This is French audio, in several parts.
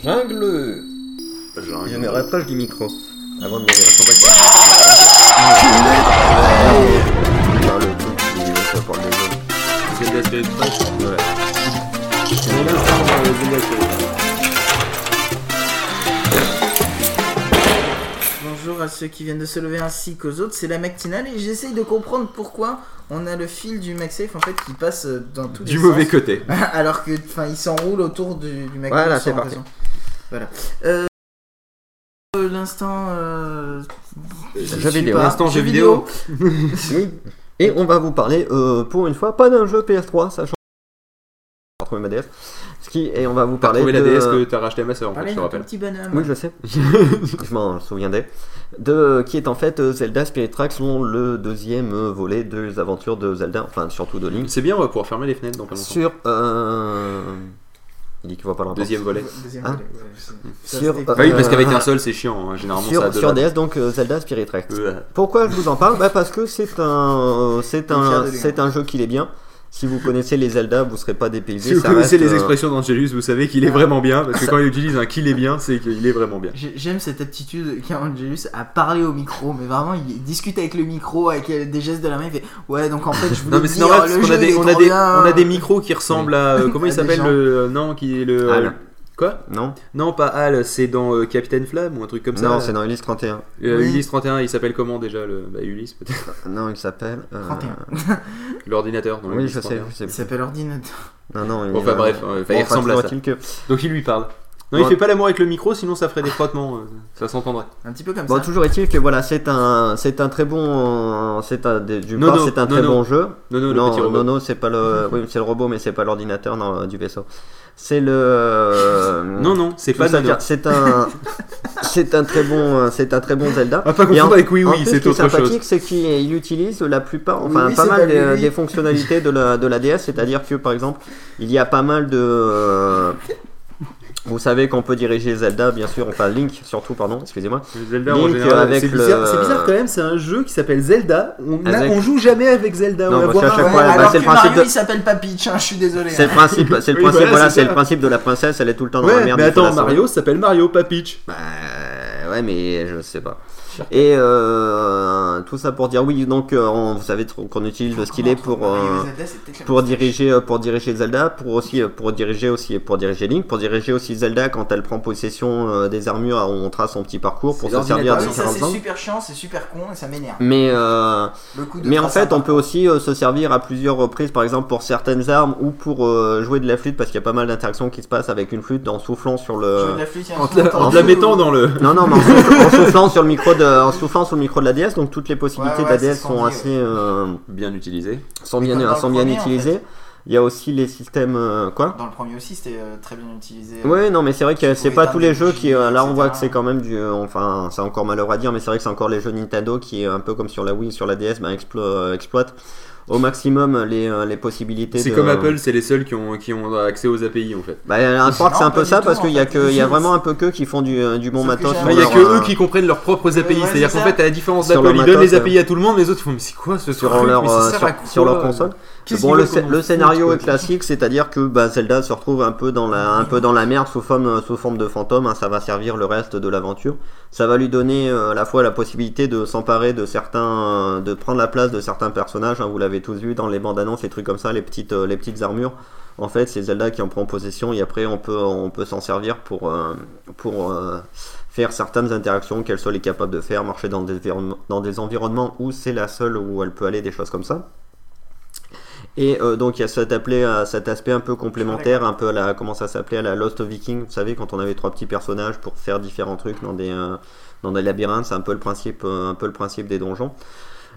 Jungle Genre, Je me rapproche du micro avant de mourir. Dans le. Ouais. Bonjour à ceux qui viennent de se lever ainsi qu'aux autres, c'est la matinale et j'essaye de comprendre pourquoi on a le fil du MagSafe en fait qui passe dans tous les Du sens. mauvais côté. Alors que, enfin, il s'enroule autour du, du Mac. Voilà, c'est parti. raison. Voilà. Euh, euh, L'instant. Euh, je Jeu vidéo. L'instant jeu vidéo. Oui. Et on va vous parler, euh, pour une fois, pas d'un jeu PS3, sachant pour trouver ma DS. Ce qui, et on va vous parler trouvé la de... DS que t'as racheté à ma soeur, en fait, je te rappelle. petit bonhomme. Oui, je sais. je m'en souviendrai. De, qui est en fait Zelda Spirit Tracks, selon le deuxième volet des aventures de Zelda, enfin surtout de Link, C'est bien, on va pouvoir fermer les fenêtres dans pas longtemps. sur... Euh... Il dit qu'il voit pas l'entendre. Deuxième volet. Deuxième Hein volet, ouais. Ça, Sur, c'était- euh, Bah oui, parce qu'avec un seul, c'est chiant. hein. Généralement, ça a Sur, deux sur balles. DS, donc euh, Zelda Spirit Tracks. Pourquoi je vous en parle? Bah Parce que c'est un, euh, c'est un, de c'est un jeu qui est bien. Si vous connaissez les Zelda, vous serez pas dépaysé. Si vous ça connaissez reste, les euh, expressions d'Angelus, vous savez qu'il est vraiment bien. Parce que quand il utilise un qu'il est bien, c'est qu'il est vraiment bien. J'ai- J'aime cette aptitude qu'a Angelus à parler au micro, mais vraiment il discute avec le micro, avec euh, des gestes de la main, il fait Ouais, donc en fait je voulais Non mais c'est dire, normal a des, on a des, bien. on a des micros qui ressemblent à euh, comment il s'appelle le non qui est le. Quoi Non, Non pas Hal, c'est dans euh, Captain Flamme ou un truc comme ça. non, c'est dans Ulysse 31. Euh, Oui. Ulysse 31, il s'appelle comment déjà le bah, Ulysse peut-être. Non, il s'appelle. euh, 31. L'ordinateur dans Oui, Ulysse je sais, 31. je sais. Il s'appelle ordinateur. Non, non. il- Enfin, bref, euh, enfin, il ressemble à ça. que- Donc il lui parle. Non, Bon. il fait pas l'amour avec le micro, sinon ça ferait des frottements, euh, ça s'entendrait. Un petit peu comme Bon, ça. toujours est-il que voilà, c'est un, c'est un très bon, c'est un, part, c'est un très bon jeu. Non, non, le non, non, non, c'est pas le, oui, c'est le robot, mais c'est pas l'ordinateur non, du vaisseau. C'est le. euh, Non, non, c'est pas ça Nono. C'est un, c'est un très bon, c'est un très bon Zelda. Ah, pas en- confondre avec Oui Oui, c'est ce qui est autre chose. sympathique, c'est qu'il utilise la plupart, enfin Oui, oui, pas mal des, oui. des fonctionnalités de la, de la DS, c'est-à-dire que par exemple, il y a pas mal de. Vous savez qu'on peut diriger Zelda, bien sûr, enfin Link surtout, pardon, excusez-moi. Zelda Link, en général, avec c'est le- bizarre, c'est bizarre quand même, c'est un jeu qui s'appelle Zelda. On, Avec- on joue jamais avec Zelda. Non, on la parce qu'à chaque fois, bah, alors c'est le que principe Mario de- il s'appelle pas Peach, hein, je suis désolé. C'est le hein. principe, c'est le Oui, principe, voilà, voilà, c'est c'est le principe de la princesse, elle est tout le temps dans la Ouais, merde. mais la attends. Mario s'appelle Mario, pas Peach. Bah, ouais, mais je sais pas. Et euh, tout ça pour dire oui, donc euh, on- vous savez qu'on utilise le stylet pour Mario euh, pour diriger pour diriger Zelda, pour aussi pour diriger aussi pour diriger Link, pour diriger aussi Zelda quand elle prend possession euh, des armures, on trace son petit parcours pour C'est se servir Ah de oui, ça différentes c'est super chiant, c'est super con et ça m'énerve. Mais euh, mais en fait, on peut aussi euh, se servir à plusieurs reprises, par exemple pour certaines armes ou pour euh, jouer de la flûte, parce qu'il y a pas mal d'interactions qui se passent avec une flûte en soufflant sur le. parcours. Jouer de la flûte, En la, en mettant ou- dans le. Non, non, mais en, soufflant- en soufflant sur le micro de, en soufflant sur le micro de la DS, donc toutes les possibilités Ouais, de la DS sont assez, euh, Bien utilisé. sont bien, premier, en utilisées. fait. Il y a aussi les systèmes, euh, quoi Dans le premier aussi, c'était euh, très bien utilisé. Ouais, non, mais c'est vrai que c'est pas tous les jeux qui, euh, là, on voit que c'est quand même du, euh, enfin, c'est encore malheureux à dire, mais c'est vrai que c'est encore les jeux Nintendo qui, un peu comme sur la Wii, sur la DS, ben, explo- euh, exploitent au maximum les, euh, les possibilités. C'est de- comme Apple, c'est les seuls qui ont, qui ont accès aux API en fait. Bah, à que c'est un peu ça du parce tout, qu'il y a fait. que, il y a vraiment un peu que qui font du, euh, du bon matos. il y a que euh, eux qui comprennent leurs propres API. ouais, C'est-à-dire c'est qu'en fait, à la différence d'Apple, ils donnent les API à tout le monde, les autres ils font mais c'est quoi ce sur truc leur, Mais ça sert sur, à quoi sur leur console. Bon, le, le scénario est classique, c'est-à-dire que bah, Zelda se retrouve un peu dans la, un peu dans la merde sous forme, sous forme de fantôme. hein, ça va servir le reste de l'aventure. Ça va lui donner euh, à la fois la possibilité de s'emparer de certains, euh, de prendre la place de certains personnages. hein, vous l'avez tous vu dans les bandes annonces, les trucs comme ça, les petites, euh, les petites armures. En fait, c'est Zelda qui en prend possession et après on peut, on peut s'en servir pour, euh, pour euh, faire certaines interactions qu'elle soit capable de faire, marcher dans des, dans des environnements où c'est la seule où elle peut aller, des choses comme ça. Et donc il y a cet, appelé, à- cet aspect un peu complémentaire, un peu à la comment ça s'appelait à la Lost Viking, vous savez quand on avait trois petits personnages pour faire différents trucs dans des dans des labyrinthes, c'est un peu le principe un peu le principe des donjons.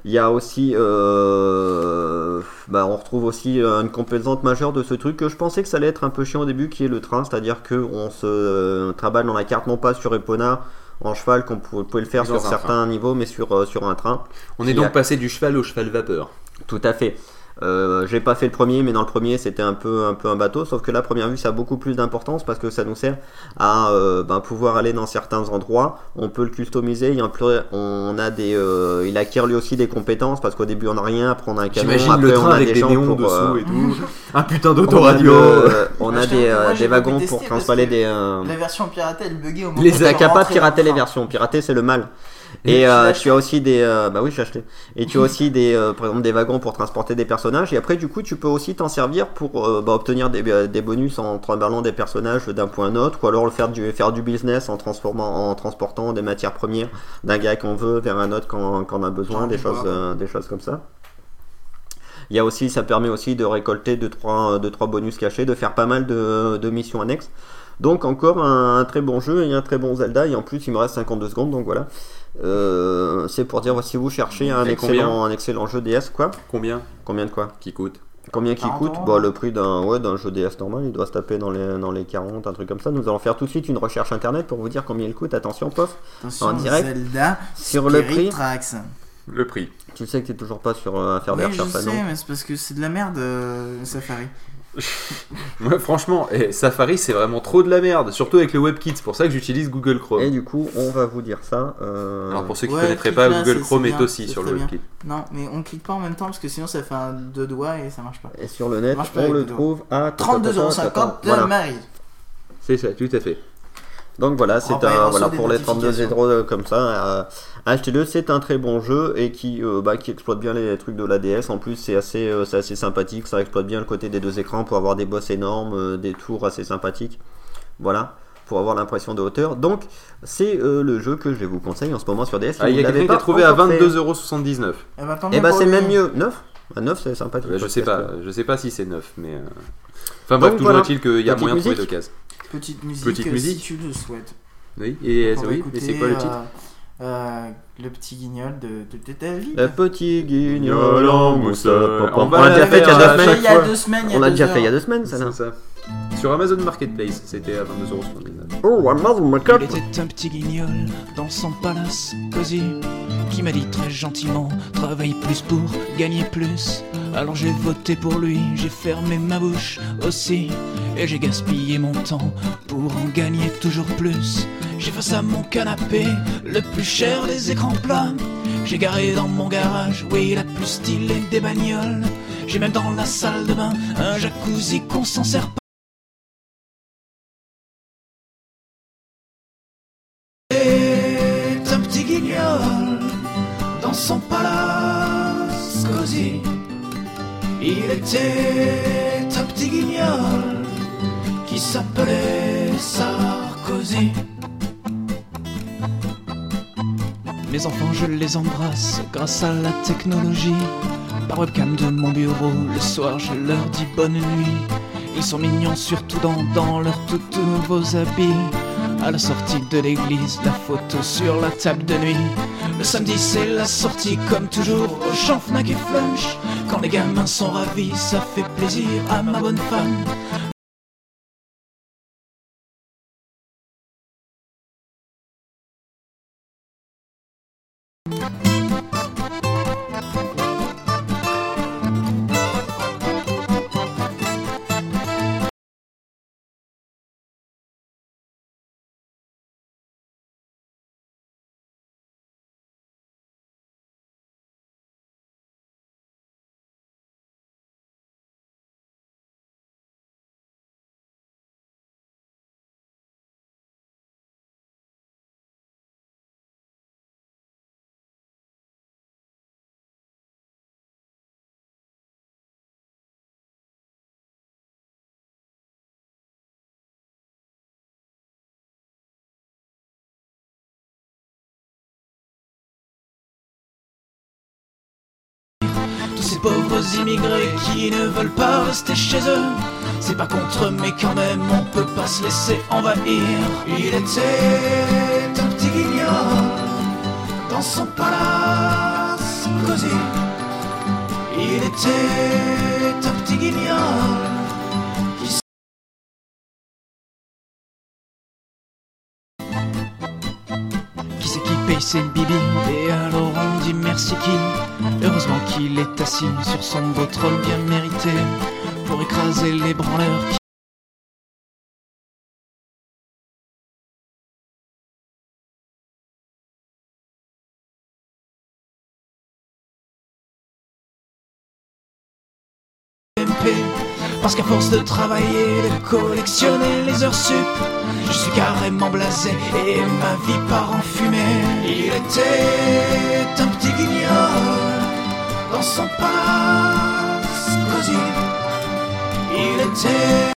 Il y a aussi, euh, bah, on retrouve aussi une composante majeure de ce truc que je pensais que ça allait être un peu chiant au début, qui est le train, c'est-à-dire que on se euh, travaille dans la carte non pas sur Epona en cheval, qu'on pou- pouvait le faire sur certains niveaux, mais sur euh, sur un train. On est a- donc passé du cheval au cheval vapeur. Tout à fait. Euh, j'ai pas fait le premier, mais dans le premier c'était un peu un peu un bateau. Sauf que là, à première vue, ça a beaucoup plus d'importance parce que ça nous sert à euh, ben, pouvoir aller dans certains endroits. On peut le customiser. Il, y a un peu- on a des, euh, il acquiert lui aussi des compétences parce qu'au début on n'a rien. Après on a un. J'imagine après le on a avec des des gens néons pour, euh, dessous et tout. Un putain on a d'autoradio. On a t'avoue des, moi, euh, j'ai des wagons pour transporter des. euh, La version piratée, elle buguait au moment Les on qu'à pas dans les versions. Pirater, c'est le mal. Et euh, tu as aussi des. euh, bah oui, j'ai acheté. Et tu as aussi des, euh, par exemple, des wagons pour transporter des personnages. Et après, du coup, tu peux aussi t'en servir pour euh, bah, obtenir des, euh, des bonus en trimballant des personnages d'un point à un autre. Ou alors le faire du, faire du business en, transformant, en transportant des matières premières d'un gars qu'on veut vers un autre quand, quand on a besoin. Des choses, euh, des choses comme ça. Il y a aussi, ça permet aussi de récolter 2-3 trois, deux, trois bonus cachés, de faire pas mal de, de missions annexes. Donc encore un, un très bon jeu et un très bon Zelda. Et en plus, il me reste 52 secondes, donc voilà. Euh, c'est pour dire si vous cherchez un excellent, un excellent jeu DS, quoi. Combien Combien de quoi qui coûte Combien qui 40 coûte bah, Le prix d'un ouais, d'un jeu DS normal, il doit se taper dans les, dans les 40, un truc comme ça. Nous allons faire tout de suite une recherche internet pour vous dire combien il coûte. Attention, pof. Attention, En direct, Zelda Sur le prix, Tracks. Le prix. tu sais que tu toujours pas sur euh, à faire des je recherches non mais c'est parce que c'est de la merde, euh, Safari. Ouais, franchement, eh, Safari c'est vraiment trop de la merde, surtout avec le WebKit. C'est pour ça que j'utilise Google Chrome. Et du coup, on va vous dire ça. euh, Alors pour ceux qui Ouais, connaîtraient pas, là, Google Chrome est bien, aussi sur le. WebKit. Non, mais on clique pas en même temps parce que sinon ça fait un deux doigts et ça marche pas. Et sur le net, on le trouve à 32,50€ de Voilà. C'est ça, tout à fait. Donc voilà, c'est bah, il un voilà pour les 32 notifications. euros euh, comme ça. euh, Achetez-le, c'est un très bon jeu et qui euh, bah, qui exploite bien les trucs de la DS. En plus, c'est assez euh, c'est assez sympathique. Ça exploite bien le côté des deux écrans pour avoir des boss énormes, euh, des tours assez sympathiques. Voilà. Pour avoir l'impression de hauteur. Donc, c'est euh, le jeu que je vous conseille en ce moment sur DS. Ah, il y vous a quelqu'un qui a pas trouvé à encore fait. 22,79€. Eh ben, Eh bah, pour c'est même mieux. 9 À 9, c'est sympathique. je sais pas, je sais pas si c'est neuf, mais. euh, Enfin bref, Donc, toujours voilà. est-il qu'il y a Petite moyen de trouver d'occasion. Petite musique, Petite euh, musique. si tu le souhaites. Oui, et mais c'est quoi le euh, titre euh, Le petit guignol de, de, vie. Le petit guignol en mousse. On l'a déjà fait il y a deux semaines. il y a deux semaines. il y a On l'a deux déjà fait il y a deux semaines, ça. Sur Amazon Marketplace, c'était à 22,79€. Oh, Il était un petit guignol dans son palace cosy qui m'a dit très gentiment travaille plus pour gagner plus. Alors j'ai voté pour lui, j'ai fermé ma bouche aussi et j'ai gaspillé mon temps pour en gagner toujours plus. J'ai face à mon canapé le plus cher des écrans plats. J'ai garé dans mon garage, oui, la plus stylée des bagnoles. J'ai même dans la salle de bain un jacuzzi qu'on s'en sert son palace cosy. Il était un petit guignol qui s'appelait Sarkozy. Mes enfants, je les embrasse grâce à la technologie. Par webcam de mon bureau, le soir, je leur dis bonne nuit. Ils sont mignons, surtout dans, dans leurs tout, tout nouveaux habits. À la sortie de l'église, la photo sur la table de nuit. Samedi, c'est la sortie, comme toujours, au champ Fnac et Flunch. Quand les gamins sont ravis, ça fait plaisir à ma bonne femme. Pauvres immigrés qui ne veulent pas rester chez eux. C'est pas contre, mais quand même, on peut pas se laisser envahir. Il était un petit guignol dans son palace cosy. Il était un petit guignol qui c'est qui paye ses bibi Et alors on dit merci qui? Qu'il est assis sur son beau bien mérité Pour écraser les branleurs qui Parce qu'à force de travailler, de collectionner les heures sup, je suis carrément blasé et ma vie part en fumée. Il était un petit guignol dans son palace cosy. Il était